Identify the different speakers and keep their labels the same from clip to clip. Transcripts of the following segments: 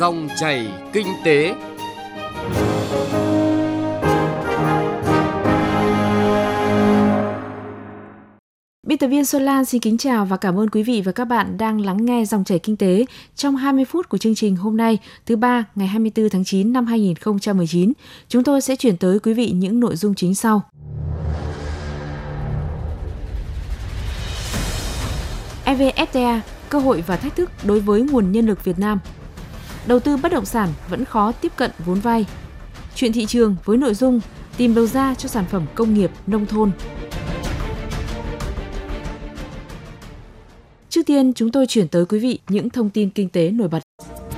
Speaker 1: Dòng chảy kinh tế.
Speaker 2: Biên tập viên Xuân Lan xin kính chào và cảm ơn quý vị và các bạn đang lắng nghe dòng chảy kinh tế trong 20 phút của chương trình hôm nay, thứ ba ngày 24 tháng 9 năm 2019. Chúng tôi sẽ chuyển tới quý vị những nội dung chính sau. EVFTA, cơ hội và thách thức đối với nguồn nhân lực Việt Nam. Đầu tư bất động sản vẫn khó tiếp cận vốn vay. Chuyện thị trường với nội dung tìm đầu ra cho sản phẩm công nghiệp nông thôn. Trước tiên, chúng tôi chuyển tới quý vị những thông tin kinh tế nổi bật.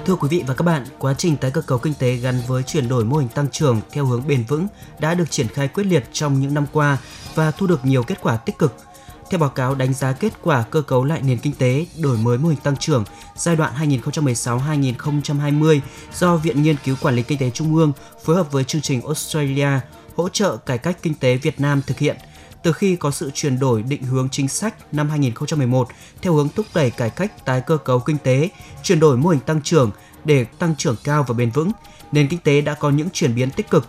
Speaker 3: Thưa quý vị và các bạn, quá trình tái cơ cấu kinh tế gắn với chuyển đổi mô hình tăng trưởng theo hướng bền vững đã được triển khai quyết liệt trong những năm qua và thu được nhiều kết quả tích cực. Theo báo cáo đánh giá kết quả cơ cấu lại nền kinh tế, đổi mới mô hình tăng trưởng giai đoạn 2016-2020 do Viện Nghiên cứu Quản lý Kinh tế Trung ương phối hợp với chương trình Australia hỗ trợ cải cách kinh tế Việt Nam thực hiện – từ khi có sự chuyển đổi định hướng chính sách năm 2011 theo hướng thúc đẩy cải cách tái cơ cấu kinh tế, chuyển đổi mô hình tăng trưởng để tăng trưởng cao và bền vững, nền kinh tế đã có những chuyển biến tích cực.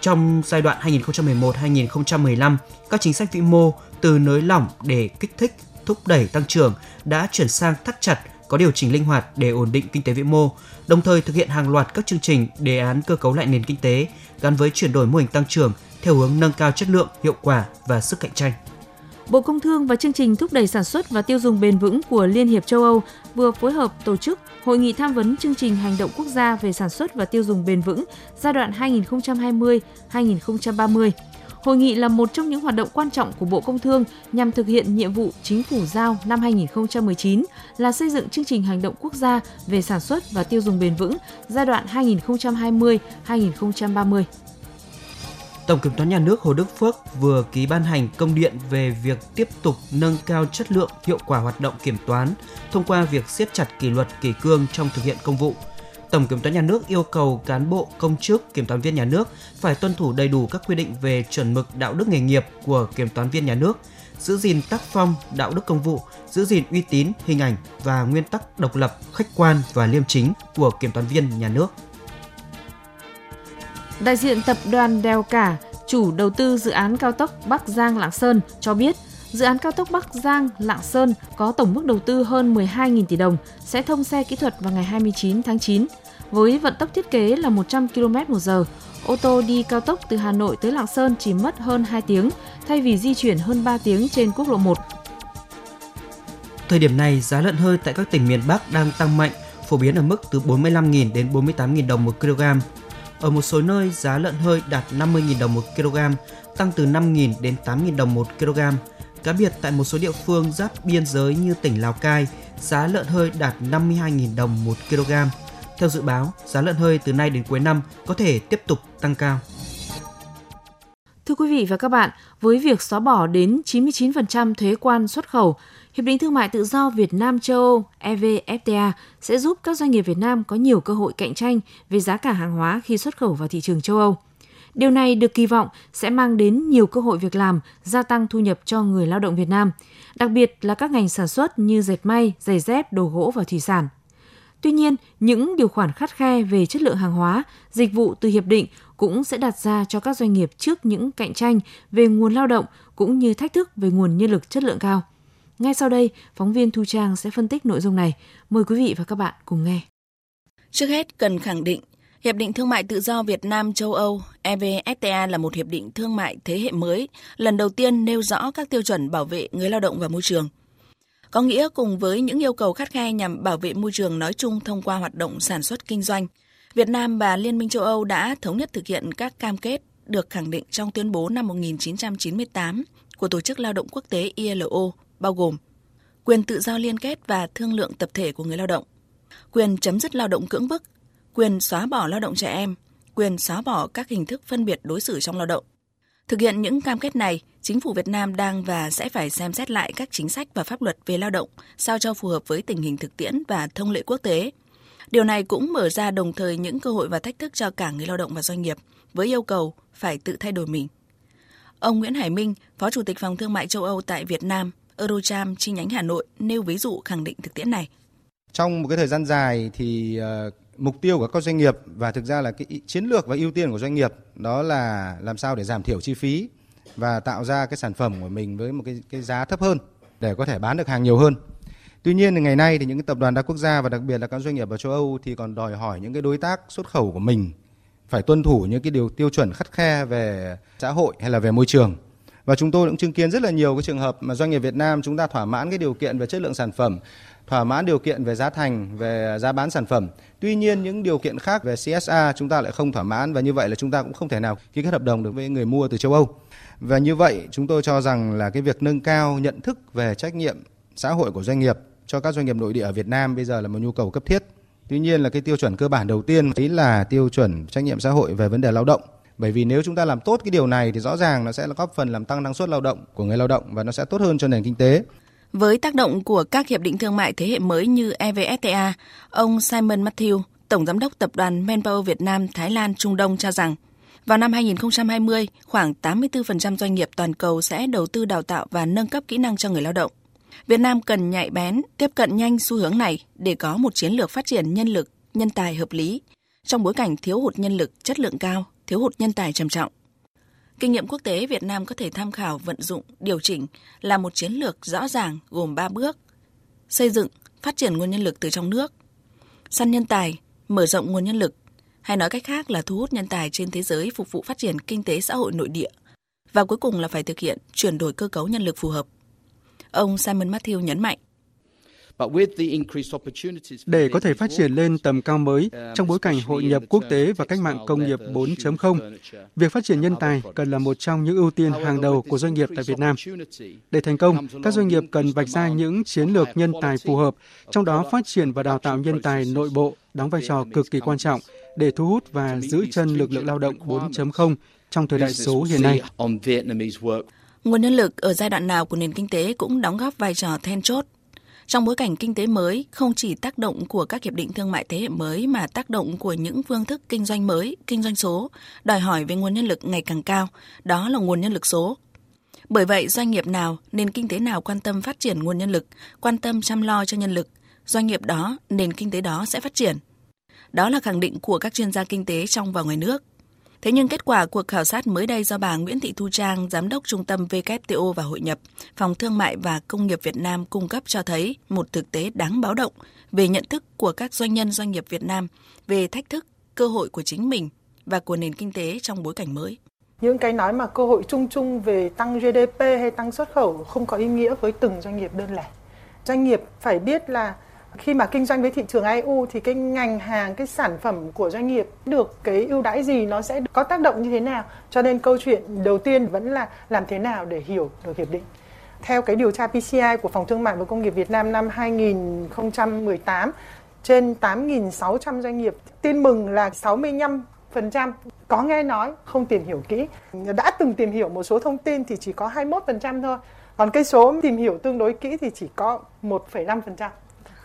Speaker 3: Trong giai đoạn 2011-2015, các chính sách vĩ mô từ nới lỏng để kích thích, thúc đẩy tăng trưởng đã chuyển sang thắt chặt, có điều chỉnh linh hoạt để ổn định kinh tế vĩ mô, đồng thời thực hiện hàng loạt các chương trình đề án cơ cấu lại nền kinh tế gắn với chuyển đổi mô hình tăng trưởng theo hướng nâng cao chất lượng, hiệu quả và sức cạnh tranh.
Speaker 2: Bộ Công Thương và chương trình thúc đẩy sản xuất và tiêu dùng bền vững của Liên hiệp châu Âu vừa phối hợp tổ chức hội nghị tham vấn chương trình hành động quốc gia về sản xuất và tiêu dùng bền vững giai đoạn 2020-2030. Hội nghị là một trong những hoạt động quan trọng của Bộ Công Thương nhằm thực hiện nhiệm vụ chính phủ giao năm 2019 là xây dựng chương trình hành động quốc gia về sản xuất và tiêu dùng bền vững giai đoạn 2020-2030.
Speaker 3: Tổng Kiểm toán Nhà nước Hồ Đức Phước vừa ký ban hành công điện về việc tiếp tục nâng cao chất lượng, hiệu quả hoạt động kiểm toán thông qua việc siết chặt kỷ luật kỷ cương trong thực hiện công vụ. Tổng Kiểm toán Nhà nước yêu cầu cán bộ, công chức, kiểm toán viên nhà nước phải tuân thủ đầy đủ các quy định về chuẩn mực đạo đức nghề nghiệp của kiểm toán viên nhà nước, giữ gìn tác phong, đạo đức công vụ, giữ gìn uy tín, hình ảnh và nguyên tắc độc lập, khách quan và liêm chính của kiểm toán viên nhà nước.
Speaker 2: Đại diện tập đoàn Đèo Cả, chủ đầu tư dự án cao tốc Bắc Giang Lạng Sơn cho biết, dự án cao tốc Bắc Giang Lạng Sơn có tổng mức đầu tư hơn 12.000 tỷ đồng sẽ thông xe kỹ thuật vào ngày 29 tháng 9 với vận tốc thiết kế là 100 km một giờ. Ô tô đi cao tốc từ Hà Nội tới Lạng Sơn chỉ mất hơn 2 tiếng thay vì di chuyển hơn 3 tiếng trên quốc lộ 1.
Speaker 3: Thời điểm này, giá lợn hơi tại các tỉnh miền Bắc đang tăng mạnh, phổ biến ở mức từ 45.000 đến 48.000 đồng một kg. Ở một số nơi, giá lợn hơi đạt 50.000 đồng một kg, tăng từ 5.000 đến 8.000 đồng một kg. Cá biệt tại một số địa phương giáp biên giới như tỉnh Lào Cai, giá lợn hơi đạt 52.000 đồng một kg. Theo dự báo, giá lợn hơi từ nay đến cuối năm có thể tiếp tục tăng cao.
Speaker 2: Thưa quý vị và các bạn, với việc xóa bỏ đến 99% thuế quan xuất khẩu, Hiệp định Thương mại Tự do Việt Nam châu Âu EVFTA sẽ giúp các doanh nghiệp Việt Nam có nhiều cơ hội cạnh tranh về giá cả hàng hóa khi xuất khẩu vào thị trường châu Âu. Điều này được kỳ vọng sẽ mang đến nhiều cơ hội việc làm, gia tăng thu nhập cho người lao động Việt Nam, đặc biệt là các ngành sản xuất như dệt may, giày dép, đồ gỗ và thủy sản. Tuy nhiên, những điều khoản khắt khe về chất lượng hàng hóa, dịch vụ từ hiệp định cũng sẽ đặt ra cho các doanh nghiệp trước những cạnh tranh về nguồn lao động cũng như thách thức về nguồn nhân lực chất lượng cao. Ngay sau đây, phóng viên Thu Trang sẽ phân tích nội dung này. Mời quý vị và các bạn cùng nghe.
Speaker 4: Trước hết, cần khẳng định Hiệp định Thương mại Tự do Việt Nam châu Âu EVFTA là một hiệp định thương mại thế hệ mới, lần đầu tiên nêu rõ các tiêu chuẩn bảo vệ người lao động và môi trường. Có nghĩa cùng với những yêu cầu khắt khe nhằm bảo vệ môi trường nói chung thông qua hoạt động sản xuất kinh doanh, Việt Nam và Liên minh châu Âu đã thống nhất thực hiện các cam kết được khẳng định trong tuyên bố năm 1998 của Tổ chức Lao động Quốc tế ILO bao gồm quyền tự do liên kết và thương lượng tập thể của người lao động, quyền chấm dứt lao động cưỡng bức, quyền xóa bỏ lao động trẻ em, quyền xóa bỏ các hình thức phân biệt đối xử trong lao động. Thực hiện những cam kết này, chính phủ Việt Nam đang và sẽ phải xem xét lại các chính sách và pháp luật về lao động sao cho phù hợp với tình hình thực tiễn và thông lệ quốc tế. Điều này cũng mở ra đồng thời những cơ hội và thách thức cho cả người lao động và doanh nghiệp với yêu cầu phải tự thay đổi mình. Ông Nguyễn Hải Minh, Phó Chủ tịch Phòng Thương mại châu Âu tại Việt Nam, Eurocharm chi nhánh Hà Nội nêu ví dụ khẳng định thực tiễn này.
Speaker 5: Trong một cái thời gian dài thì uh, mục tiêu của các doanh nghiệp và thực ra là cái chiến lược và ưu tiên của doanh nghiệp đó là làm sao để giảm thiểu chi phí và tạo ra cái sản phẩm của mình với một cái cái giá thấp hơn để có thể bán được hàng nhiều hơn. Tuy nhiên thì ngày nay thì những cái tập đoàn đa quốc gia và đặc biệt là các doanh nghiệp ở châu Âu thì còn đòi hỏi những cái đối tác xuất khẩu của mình phải tuân thủ những cái điều tiêu chuẩn khắt khe về xã hội hay là về môi trường. Và chúng tôi cũng chứng kiến rất là nhiều cái trường hợp mà doanh nghiệp Việt Nam chúng ta thỏa mãn cái điều kiện về chất lượng sản phẩm, thỏa mãn điều kiện về giá thành, về giá bán sản phẩm. Tuy nhiên những điều kiện khác về CSA chúng ta lại không thỏa mãn và như vậy là chúng ta cũng không thể nào ký kết hợp đồng được với người mua từ châu Âu. Và như vậy chúng tôi cho rằng là cái việc nâng cao nhận thức về trách nhiệm xã hội của doanh nghiệp cho các doanh nghiệp nội địa ở Việt Nam bây giờ là một nhu cầu cấp thiết. Tuy nhiên là cái tiêu chuẩn cơ bản đầu tiên đấy là tiêu chuẩn trách nhiệm xã hội về vấn đề lao động. Bởi vì nếu chúng ta làm tốt cái điều này thì rõ ràng nó sẽ là góp phần làm tăng năng suất lao động của người lao động và nó sẽ tốt hơn cho nền kinh tế.
Speaker 4: Với tác động của các hiệp định thương mại thế hệ mới như EVFTA, ông Simon Matthew, Tổng Giám đốc Tập đoàn Manpower Việt Nam, Thái Lan, Trung Đông cho rằng vào năm 2020, khoảng 84% doanh nghiệp toàn cầu sẽ đầu tư đào tạo và nâng cấp kỹ năng cho người lao động. Việt Nam cần nhạy bén, tiếp cận nhanh xu hướng này để có một chiến lược phát triển nhân lực, nhân tài hợp lý trong bối cảnh thiếu hụt nhân lực chất lượng cao, thiếu hụt nhân tài trầm trọng. Kinh nghiệm quốc tế Việt Nam có thể tham khảo vận dụng, điều chỉnh là một chiến lược rõ ràng gồm 3 bước. Xây dựng, phát triển nguồn nhân lực từ trong nước. Săn nhân tài, mở rộng nguồn nhân lực, hay nói cách khác là thu hút nhân tài trên thế giới phục vụ phát triển kinh tế xã hội nội địa. Và cuối cùng là phải thực hiện chuyển đổi cơ cấu nhân lực phù hợp. Ông Simon Matthew nhấn mạnh.
Speaker 6: Để có thể phát triển lên tầm cao mới trong bối cảnh hội nhập quốc tế và cách mạng công nghiệp 4.0, việc phát triển nhân tài cần là một trong những ưu tiên hàng đầu của doanh nghiệp tại Việt Nam. Để thành công, các doanh nghiệp cần vạch ra những chiến lược nhân tài phù hợp, trong đó phát triển và đào tạo nhân tài nội bộ đóng vai trò cực kỳ quan trọng để thu hút và giữ chân lực lượng lao động 4.0 trong thời đại số hiện nay.
Speaker 4: Nguồn nhân lực ở giai đoạn nào của nền kinh tế cũng đóng góp vai trò then chốt trong bối cảnh kinh tế mới, không chỉ tác động của các hiệp định thương mại thế hệ mới mà tác động của những phương thức kinh doanh mới, kinh doanh số, đòi hỏi về nguồn nhân lực ngày càng cao, đó là nguồn nhân lực số. Bởi vậy, doanh nghiệp nào, nền kinh tế nào quan tâm phát triển nguồn nhân lực, quan tâm chăm lo cho nhân lực, doanh nghiệp đó, nền kinh tế đó sẽ phát triển. Đó là khẳng định của các chuyên gia kinh tế trong và ngoài nước. Thế nhưng kết quả cuộc khảo sát mới đây do bà Nguyễn Thị Thu Trang, Giám đốc Trung tâm WTO và Hội nhập, Phòng Thương mại và Công nghiệp Việt Nam cung cấp cho thấy một thực tế đáng báo động về nhận thức của các doanh nhân doanh nghiệp Việt Nam về thách thức, cơ hội của chính mình và của nền kinh tế trong bối cảnh mới.
Speaker 7: Những cái nói mà cơ hội chung chung về tăng GDP hay tăng xuất khẩu không có ý nghĩa với từng doanh nghiệp đơn lẻ. Doanh nghiệp phải biết là khi mà kinh doanh với thị trường EU thì cái ngành hàng cái sản phẩm của doanh nghiệp được cái ưu đãi gì nó sẽ có tác động như thế nào? Cho nên câu chuyện đầu tiên vẫn là làm thế nào để hiểu được hiệp định. Theo cái điều tra PCI của Phòng Thương mại và Công nghiệp Việt Nam năm 2018 trên 8.600 doanh nghiệp tin mừng là 65 phần trăm có nghe nói không tìm hiểu kỹ. Đã từng tìm hiểu một số thông tin thì chỉ có 21 phần trăm thôi. Còn cái số tìm hiểu tương đối kỹ thì chỉ có 1,5 phần trăm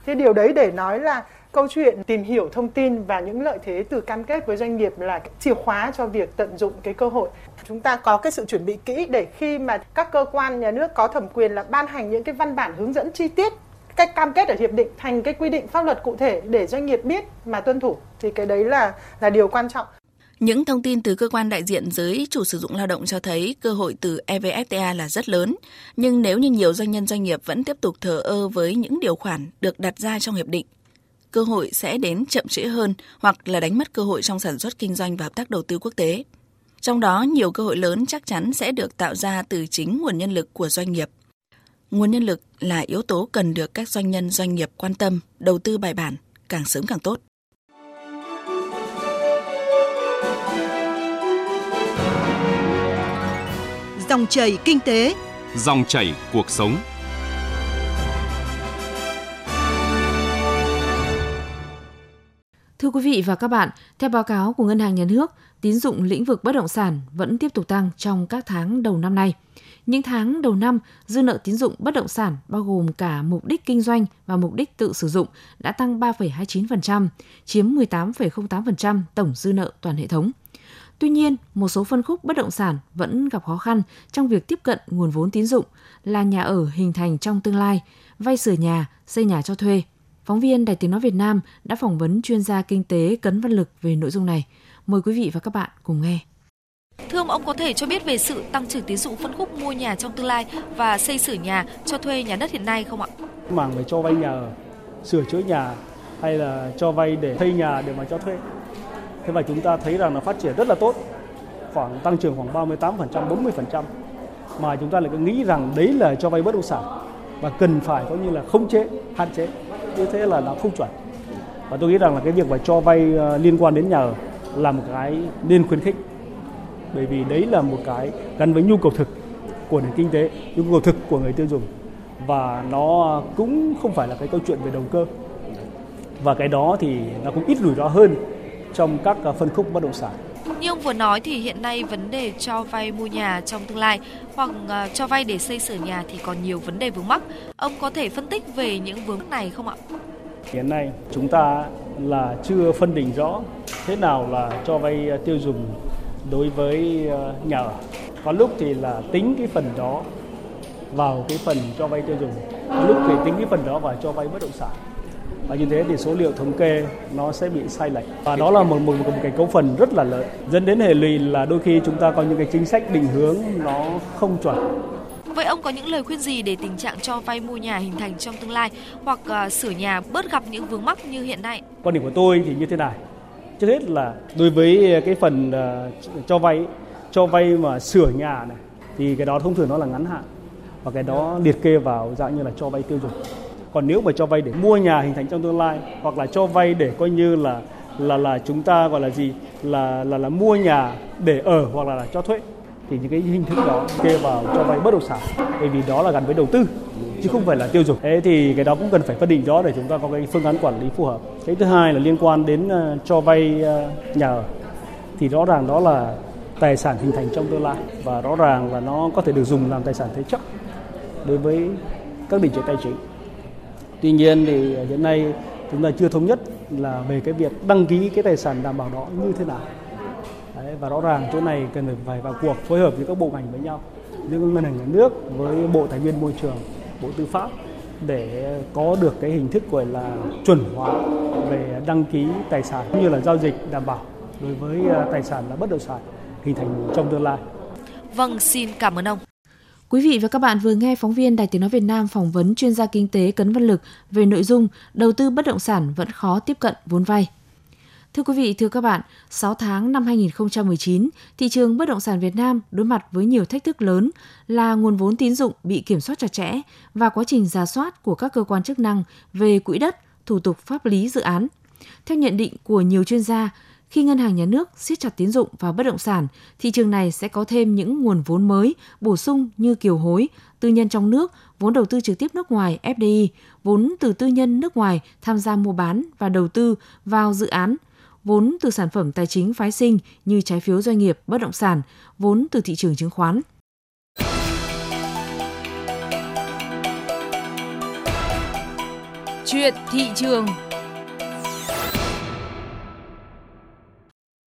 Speaker 7: thế điều đấy để nói là câu chuyện tìm hiểu thông tin và những lợi thế từ cam kết với doanh nghiệp là chìa khóa cho việc tận dụng cái cơ hội. Chúng ta có cái sự chuẩn bị kỹ để khi mà các cơ quan nhà nước có thẩm quyền là ban hành những cái văn bản hướng dẫn chi tiết cách cam kết ở hiệp định thành cái quy định pháp luật cụ thể để doanh nghiệp biết mà tuân thủ, thì cái đấy là là điều quan trọng
Speaker 4: những thông tin từ cơ quan đại diện giới chủ sử dụng lao động cho thấy cơ hội từ EVFTA là rất lớn, nhưng nếu như nhiều doanh nhân doanh nghiệp vẫn tiếp tục thờ ơ với những điều khoản được đặt ra trong hiệp định, cơ hội sẽ đến chậm trễ hơn hoặc là đánh mất cơ hội trong sản xuất kinh doanh và hợp tác đầu tư quốc tế. Trong đó, nhiều cơ hội lớn chắc chắn sẽ được tạo ra từ chính nguồn nhân lực của doanh nghiệp. Nguồn nhân lực là yếu tố cần được các doanh nhân doanh nghiệp quan tâm, đầu tư bài bản, càng sớm càng tốt.
Speaker 8: Dòng chảy kinh tế,
Speaker 1: dòng chảy cuộc sống.
Speaker 2: Thưa quý vị và các bạn, theo báo cáo của Ngân hàng Nhà nước, tín dụng lĩnh vực bất động sản vẫn tiếp tục tăng trong các tháng đầu năm nay. Những tháng đầu năm, dư nợ tín dụng bất động sản bao gồm cả mục đích kinh doanh và mục đích tự sử dụng đã tăng 3,29%, chiếm 18,08% tổng dư nợ toàn hệ thống. Tuy nhiên, một số phân khúc bất động sản vẫn gặp khó khăn trong việc tiếp cận nguồn vốn tín dụng là nhà ở hình thành trong tương lai, vay sửa nhà, xây nhà cho thuê. Phóng viên Đài Tiếng Nói Việt Nam đã phỏng vấn chuyên gia kinh tế Cấn Văn Lực về nội dung này. Mời quý vị và các bạn cùng nghe.
Speaker 9: Thưa ông, ông có thể cho biết về sự tăng trưởng tín dụng phân khúc mua nhà trong tương lai và xây sửa nhà cho thuê nhà đất hiện nay không ạ?
Speaker 10: Mảng về cho vay nhà sửa chữa nhà hay là cho vay để xây nhà để mà cho thuê. Thế và chúng ta thấy rằng nó phát triển rất là tốt, khoảng tăng trưởng khoảng 38%, 40% mà chúng ta lại cứ nghĩ rằng đấy là cho vay bất động sản và cần phải coi như là không chế, hạn chế. Như thế là nó không chuẩn. Và tôi nghĩ rằng là cái việc mà cho vay ờ, liên quan đến nhà ở là một cái nên khuyến khích. Bởi vì đấy là một cái gắn với nhu cầu thực của nền kinh tế, nhu cầu thực của người tiêu dùng. Và nó cũng không phải là cái câu chuyện về đầu cơ. Và cái đó thì nó cũng ít rủi ro hơn trong các phân khúc bất động sản.
Speaker 9: Như ông vừa nói thì hiện nay vấn đề cho vay mua nhà trong tương lai hoặc ờ, cho vay để xây sửa nhà thì còn nhiều vấn đề vướng mắc. Ông có thể phân tích về những vướng mắc này không ạ?
Speaker 10: Hiện nay chúng ta là chưa phân định rõ thế nào là cho vay tiêu dùng đối với nhà ở. Có lúc thì là tính cái phần đó vào cái phần cho vay tiêu dùng, có lúc thì tính cái phần đó vào cho vay bất động sản. Và như thế thì số liệu thống kê nó sẽ bị sai lệch. Và đó là một, một, một cái cấu phần rất là lớn. Dẫn đến hệ lụy là đôi khi chúng ta có những cái chính sách định hướng nó không chuẩn.
Speaker 9: Vậy ông có những lời khuyên gì để tình trạng cho vay mua nhà hình thành trong tương lai hoặc uh, sửa nhà bớt gặp những vướng mắc như hiện nay?
Speaker 10: Quan điểm của tôi thì như thế này trước hết là đối với cái phần uh, cho vay cho vay mà sửa nhà này thì cái đó thông thường nó là ngắn hạn và cái đó liệt kê vào dạng như là cho vay tiêu dùng còn nếu mà cho vay để mua nhà hình thành trong tương lai hoặc là cho vay để coi như là là là chúng ta gọi là gì là là là mua nhà để ở hoặc là, là cho thuê thì những cái hình thức đó kê vào cho vay bất động sản bởi vì đó là gắn với đầu tư chứ không phải là tiêu dùng. Thế thì cái đó cũng cần phải phân định rõ để chúng ta có cái phương án quản lý phù hợp. Cái thứ hai là liên quan đến ờ, cho vay ờ, nhà ở thì rõ ràng đó là tài sản hình thành trong tương lai và rõ ràng là nó có thể được dùng làm tài sản thế chấp đối với các định chế tài chính. Tuy nhiên thì ờ, hiện nay chúng ta chưa thống nhất là về cái việc đăng ký cái tài sản đảm bảo đó như thế nào. Đấy, và rõ ràng chỗ này cần phải vào cuộc phối hợp với các bộ ngành với nhau giữa ngân hàng nhà nước với bộ tài nguyên môi trường bộ tư pháp để có được cái hình thức gọi là chuẩn hóa về đăng ký tài sản cũng như là giao dịch đảm bảo đối với ờ, tài sản là bất động sản hình thành trong tương lai.
Speaker 9: Vâng, xin cảm ơn ông.
Speaker 2: Quý vị và các bạn vừa nghe phóng viên Đài Tiếng Nói Việt Nam phỏng vấn chuyên gia kinh tế Cấn Văn Lực về nội dung đầu tư bất động sản vẫn khó tiếp cận vốn vay. Thưa quý vị, thưa các bạn, 6 tháng năm 2019, thị trường bất động sản Việt Nam đối mặt với nhiều thách thức lớn là nguồn vốn tín dụng bị kiểm soát chặt chẽ và quá trình giả soát của các cơ quan chức năng về quỹ đất, thủ tục pháp lý dự án. Theo nhận định của nhiều chuyên gia, khi ngân hàng nhà nước siết chặt tín dụng vào bất động sản, thị trường này sẽ có thêm những nguồn vốn mới bổ sung như kiều hối, tư nhân trong nước, vốn đầu tư trực tiếp nước ngoài FDI, vốn từ tư nhân nước ngoài tham gia mua bán và đầu tư vào dự án vốn từ sản phẩm tài chính phái sinh như trái phiếu doanh nghiệp, bất động sản, vốn từ thị trường chứng khoán.
Speaker 9: Chuyện thị trường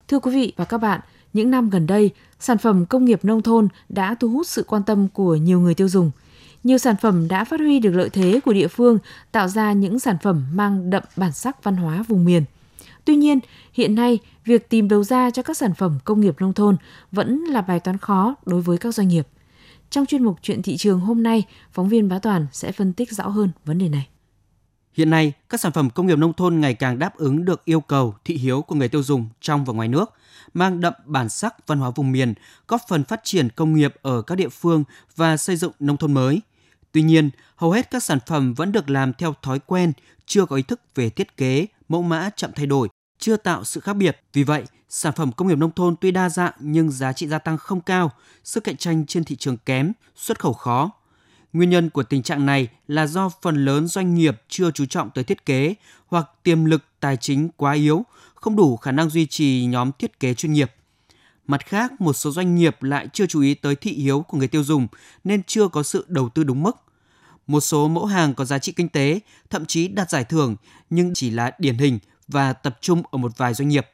Speaker 2: Thưa quý vị và các bạn, những năm gần đây, sản phẩm công nghiệp nông thôn đã thu hút sự quan tâm của nhiều người tiêu dùng. Nhiều sản phẩm đã phát huy được lợi thế của địa phương, tạo ra những sản phẩm mang đậm bản sắc văn hóa vùng miền – Tuy nhiên, hiện nay, việc tìm đầu ra cho các sản phẩm công nghiệp nông thôn vẫn là bài toán khó đối với các doanh nghiệp. Trong chuyên mục Chuyện thị trường hôm nay, phóng viên Bá Toàn sẽ phân tích rõ hơn vấn đề này.
Speaker 3: Hiện nay, các sản phẩm công nghiệp nông thôn ngày càng đáp ứng được yêu cầu thị hiếu của người tiêu dùng trong và ngoài nước, mang đậm bản sắc văn hóa vùng miền, góp phần phát triển công nghiệp ở các địa phương và xây dựng nông thôn mới. Tuy nhiên, hầu hết các sản phẩm vẫn được làm theo thói quen, chưa có ý thức về thiết kế, mẫu mã chậm thay đổi chưa tạo sự khác biệt. Vì vậy, sản phẩm công nghiệp nông thôn tuy đa dạng nhưng giá trị gia tăng không cao, sức cạnh tranh trên thị trường kém, xuất khẩu khó. Nguyên nhân của tình trạng này là do phần lớn doanh nghiệp chưa chú trọng tới thiết kế hoặc tiềm lực tài chính quá yếu, không đủ khả năng duy trì nhóm thiết kế chuyên nghiệp. Mặt khác, một số doanh nghiệp lại chưa chú ý tới thị hiếu của người tiêu dùng nên chưa có sự đầu tư đúng mức. Một số mẫu hàng có giá trị kinh tế, thậm chí đạt giải thưởng nhưng chỉ là điển hình và tập trung ở một vài doanh nghiệp.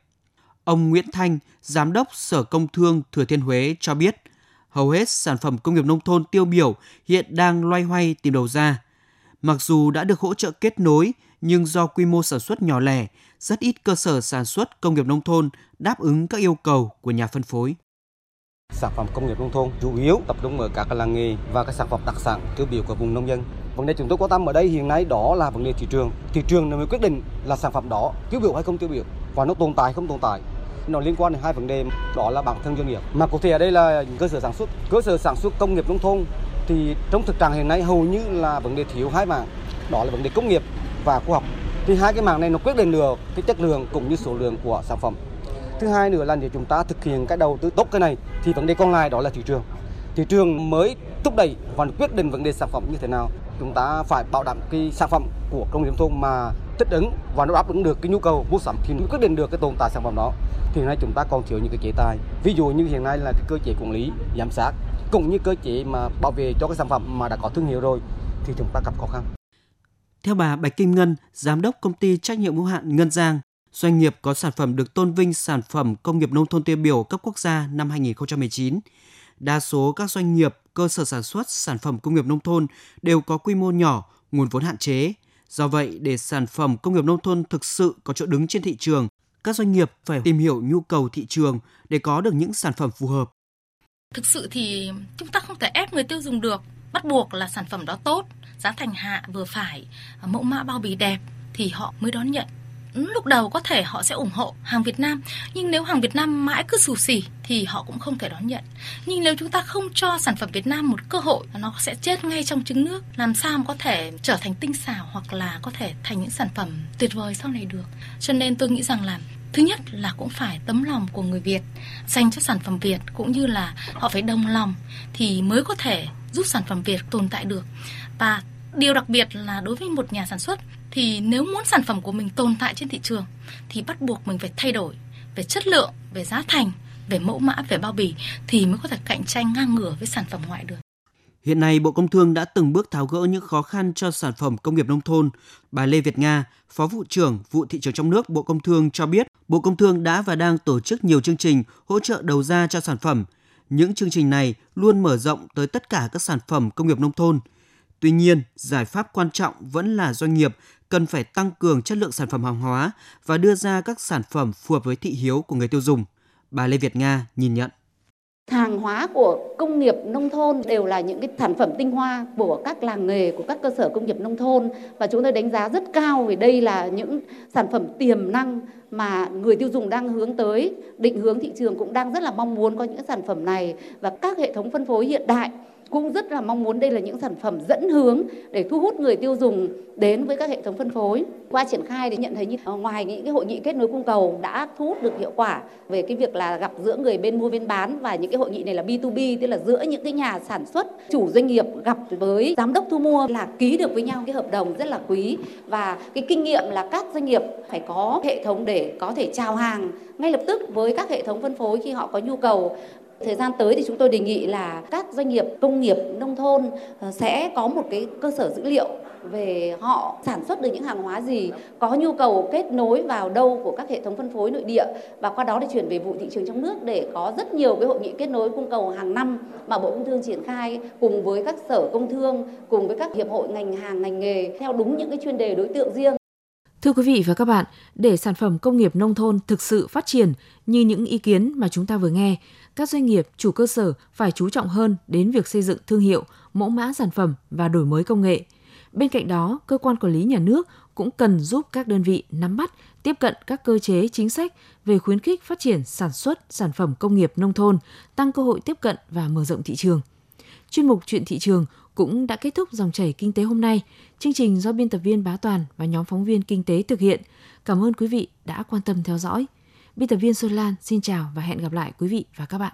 Speaker 3: Ông Nguyễn Thanh, Giám đốc Sở Công Thương Thừa Thiên Huế cho biết, hầu hết sản phẩm công nghiệp nông thôn tiêu biểu hiện đang loay hoay tìm đầu ra. Mặc dù đã được hỗ trợ kết nối, nhưng do quy mô sản xuất nhỏ lẻ, rất ít cơ sở sản xuất công nghiệp nông thôn đáp ứng các yêu cầu của nhà phân phối.
Speaker 11: Sản phẩm công nghiệp nông thôn chủ yếu tập trung ở các làng nghề và các sản phẩm đặc sản tiêu biểu của vùng nông dân. Vấn đề chúng tôi quan tâm ở đây hiện nay đó là vấn đề thị trường. Thị trường mới quyết định là sản phẩm đó tiêu biểu hay không tiêu biểu và nó tồn tại không tồn tại. Nó liên quan đến hai vấn đề, đó là bản thân doanh nghiệp. Mà cụ thể ở đây là cơ sở sản xuất. Cơ sở sản xuất công nghiệp nông thôn, thì trong thực trạng hiện nay hầu như là vấn đề thiếu hai mảng. Đó là vấn đề công nghiệp và khoa học. Thì hai cái mảng này nó quyết định được cái chất lượng cũng như số lượng của sản phẩm. Thứ hai nữa là nếu chúng ta thực hiện cái đầu tư tốt cái này, thì vấn đề còn lại đó là thị trường. Thị trường mới thúc đẩy và quyết định vấn đề sản phẩm như thế nào. Chúng ta phải bảo đảm cái sản phẩm của công nghiệp nông thôn mà thích ứng và nó đáp ứng được cái nhu cầu mua sắm thì mới quyết định được cái tồn tại sản phẩm đó. Thì hiện nay chúng ta còn thiếu những cái chế tài. Ví dụ như hiện nay là cái cơ chế quản lý, giám sát cũng như cơ chế mà bảo vệ cho cái sản phẩm mà đã có thương hiệu rồi thì chúng ta gặp khó khăn.
Speaker 3: Theo bà Bạch Kim Ngân, giám đốc công ty trách nhiệm hữu hạn Ngân Giang, doanh nghiệp có sản phẩm được tôn vinh sản phẩm công nghiệp nông thôn tiêu biểu cấp quốc gia năm 2019. Đa số các doanh nghiệp, cơ sở sản xuất sản phẩm công nghiệp nông thôn đều có quy mô nhỏ, nguồn vốn hạn chế. Do vậy, để sản phẩm công nghiệp nông thôn thực sự có chỗ đứng trên thị trường, các doanh nghiệp phải tìm hiểu nhu cầu thị trường để có được những sản phẩm phù hợp.
Speaker 12: Thực sự thì chúng ta không thể ép người tiêu dùng được, bắt buộc là sản phẩm đó tốt, giá thành hạ vừa phải, mẫu mã bao bì đẹp thì họ mới đón nhận lúc đầu có thể họ sẽ ủng hộ hàng Việt Nam, nhưng nếu hàng Việt Nam mãi cứ xù xì thì họ cũng không thể đón nhận. Nhưng nếu chúng ta không cho sản phẩm Việt Nam một cơ hội, nó sẽ chết ngay trong trứng nước. Làm sao mà có thể trở thành tinh xảo hoặc là có thể thành những sản phẩm tuyệt vời sau này được? Cho nên tôi nghĩ rằng là, thứ nhất là cũng phải tấm lòng của người Việt, dành cho sản phẩm Việt cũng như là họ phải đồng lòng thì mới có thể giúp sản phẩm Việt tồn tại được. Và điều đặc biệt là đối với một nhà sản xuất thì nếu muốn sản phẩm của mình tồn tại trên thị trường thì bắt buộc mình phải thay đổi về chất lượng, về giá thành, về mẫu mã, về bao bì thì mới có thể cạnh tranh ngang ngửa với sản phẩm ngoại được.
Speaker 3: Hiện nay, Bộ Công Thương đã từng bước tháo gỡ những khó khăn cho sản phẩm công nghiệp nông thôn. Bà Lê Việt Nga, Phó vụ trưởng vụ thị trường trong nước Bộ Công Thương cho biết, Bộ Công Thương đã và đang tổ chức nhiều chương trình hỗ trợ đầu ra cho sản phẩm. Những chương trình này luôn mở rộng tới tất cả các sản phẩm công nghiệp nông thôn. Tuy nhiên, giải pháp quan trọng vẫn là doanh nghiệp cần phải tăng cường chất lượng sản phẩm hàng hóa và đưa ra các sản phẩm phù hợp với thị hiếu của người tiêu dùng. Bà Lê Việt Nga nhìn nhận.
Speaker 13: Hàng hóa của công nghiệp nông thôn đều là những cái sản phẩm tinh hoa của các làng nghề, của các cơ sở công nghiệp nông thôn và chúng tôi đánh giá rất cao vì đây là những sản phẩm tiềm năng mà người tiêu dùng đang hướng tới, định hướng thị trường cũng đang rất là mong muốn có những sản phẩm này và các hệ thống phân phối hiện đại cũng rất là mong muốn đây là những sản phẩm dẫn hướng để thu hút người tiêu dùng đến với các hệ thống phân phối. Qua triển khai thì nhận thấy như ờ, ngoài những cái hội nghị kết nối cung cầu đã thu hút được hiệu quả về cái việc là gặp giữa người bên mua bên bán và những cái hội nghị này là B2B tức là giữa những cái nhà sản xuất, chủ doanh nghiệp gặp với giám đốc thu mua là ký được với nhau cái hợp đồng rất là quý và cái kinh nghiệm là các doanh nghiệp phải có hệ thống để có thể chào hàng ngay lập tức với các hệ thống phân phối khi họ có nhu cầu Thời gian tới thì chúng tôi đề nghị là các doanh nghiệp công nghiệp nông thôn ờ, sẽ có một cái cơ sở dữ liệu về họ sản xuất được những hàng hóa gì, có nhu cầu kết nối vào đâu của các hệ thống phân phối nội địa và qua đó để chuyển về vụ thị trường trong nước để có rất nhiều cái hội nghị kết nối cung cầu hàng năm mà Bộ Công Thương triển khai cùng với các sở công thương, cùng với các hiệp hội ngành hàng ngành nghề theo đúng những cái chuyên đề đối tượng riêng.
Speaker 2: Thưa quý vị và các bạn, để sản phẩm công nghiệp nông thôn thực sự phát triển như những ý kiến mà chúng ta vừa nghe, các doanh nghiệp, chủ cơ sở phải chú trọng hơn đến việc xây dựng thương hiệu, mẫu mã sản phẩm và đổi mới công nghệ. Bên cạnh đó, cơ quan quản lý nhà nước cũng cần giúp các đơn vị nắm bắt, tiếp cận các cơ chế chính sách về khuyến khích phát triển sản xuất sản phẩm công nghiệp nông thôn, tăng cơ hội tiếp cận và mở rộng thị trường. Chuyên mục Chuyện thị trường cũng đã kết thúc dòng chảy kinh tế hôm nay. Chương trình do biên tập viên Bá Toàn và nhóm phóng viên kinh tế thực hiện. Cảm ơn quý vị đã quan tâm theo dõi. Biên tập viên Xuân Lan xin chào và hẹn gặp lại quý vị và các bạn.